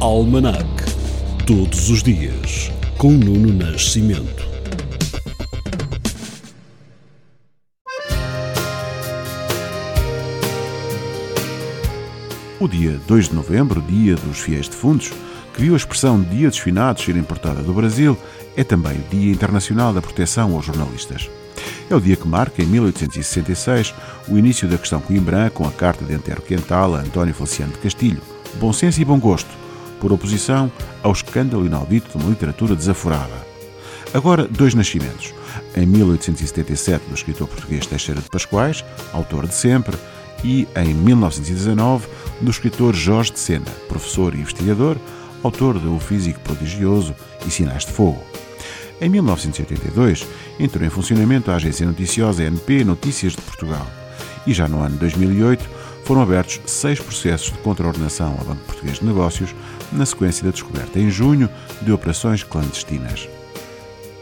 Almanac. Todos os dias, com Nuno Nascimento. O dia 2 de novembro, dia dos fiéis defuntos, que viu a expressão Dia dos Finados ser importada do Brasil, é também o Dia Internacional da Proteção aos Jornalistas. É o dia que marca, em 1866, o início da questão Coimbra com a carta de Antero Quental a António Feliciano de Castilho, bom senso e bom gosto, por oposição ao escândalo inaudito de uma literatura desaforada. Agora, dois nascimentos. Em 1877, do escritor português Teixeira de Pascoais, autor de Sempre, e em 1919, do escritor Jorge de Sena, professor e investigador, autor de O Físico Prodigioso e Sinais de Fogo. Em 1982, entrou em funcionamento a agência noticiosa NP Notícias de Portugal. E já no ano 2008, foram abertos seis processos de contraordenação ao Banco Português de Negócios, na sequência da descoberta em junho de operações clandestinas.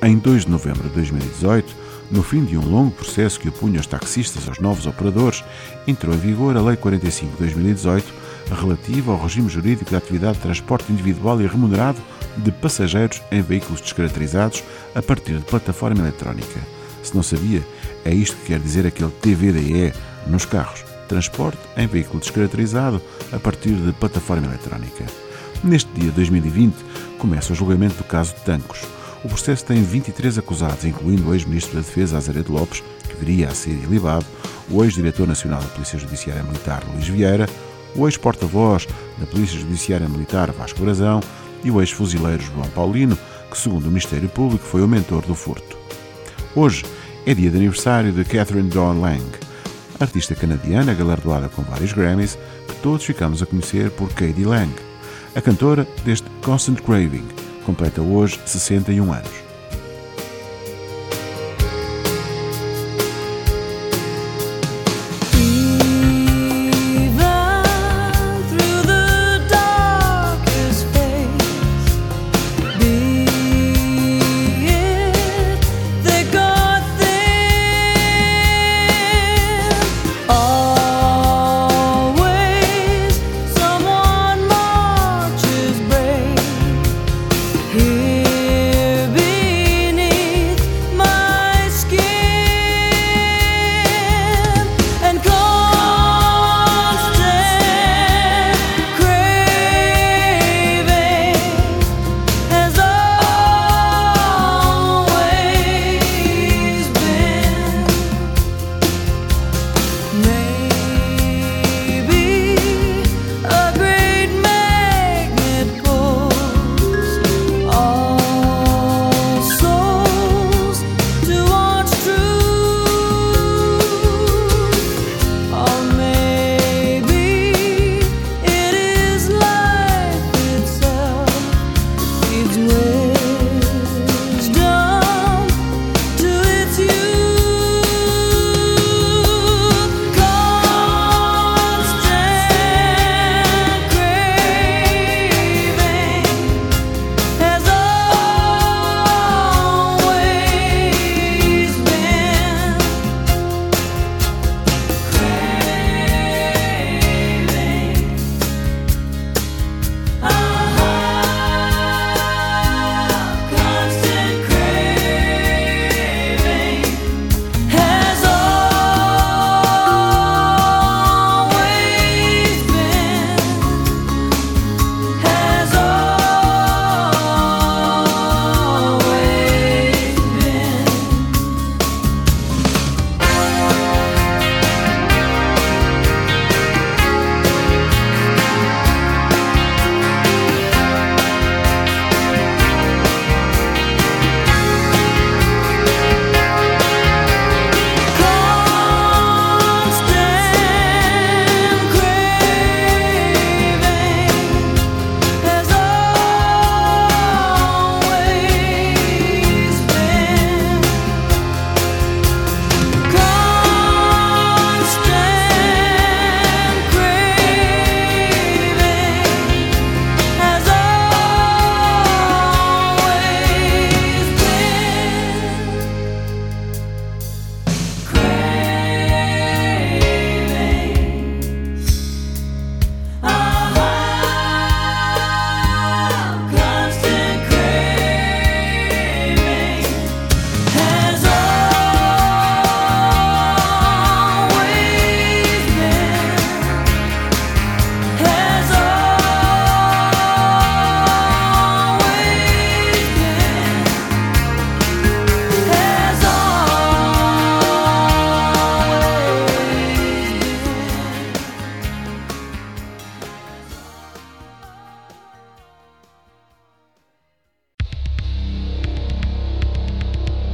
Em 2 de novembro de 2018, no fim de um longo processo que opunha os taxistas aos novos operadores, entrou em vigor a Lei 45 de 2018, relativa ao regime jurídico da atividade de transporte individual e remunerado de passageiros em veículos descaracterizados a partir de plataforma eletrónica. Se não sabia, é isto que quer dizer aquele TVDE nos carros. Transporte em veículo descaracterizado a partir de plataforma eletrónica. Neste dia 2020 começa o julgamento do caso de Tancos. O processo tem 23 acusados, incluindo o ex-ministro da Defesa Azaredo Lopes, que viria a ser ilibado, o ex-diretor nacional da Polícia Judiciária Militar Luís Vieira, o ex-porta-voz da Polícia Judiciária Militar Vasco Brazão e o ex-fuzileiro João Paulino, que, segundo o Ministério Público, foi o mentor do furto. Hoje é dia de aniversário de Catherine Dawn Lang, artista canadiana galardoada com vários Grammys, que todos ficamos a conhecer por Katie Lang. A cantora deste Constant Craving completa hoje 61 anos.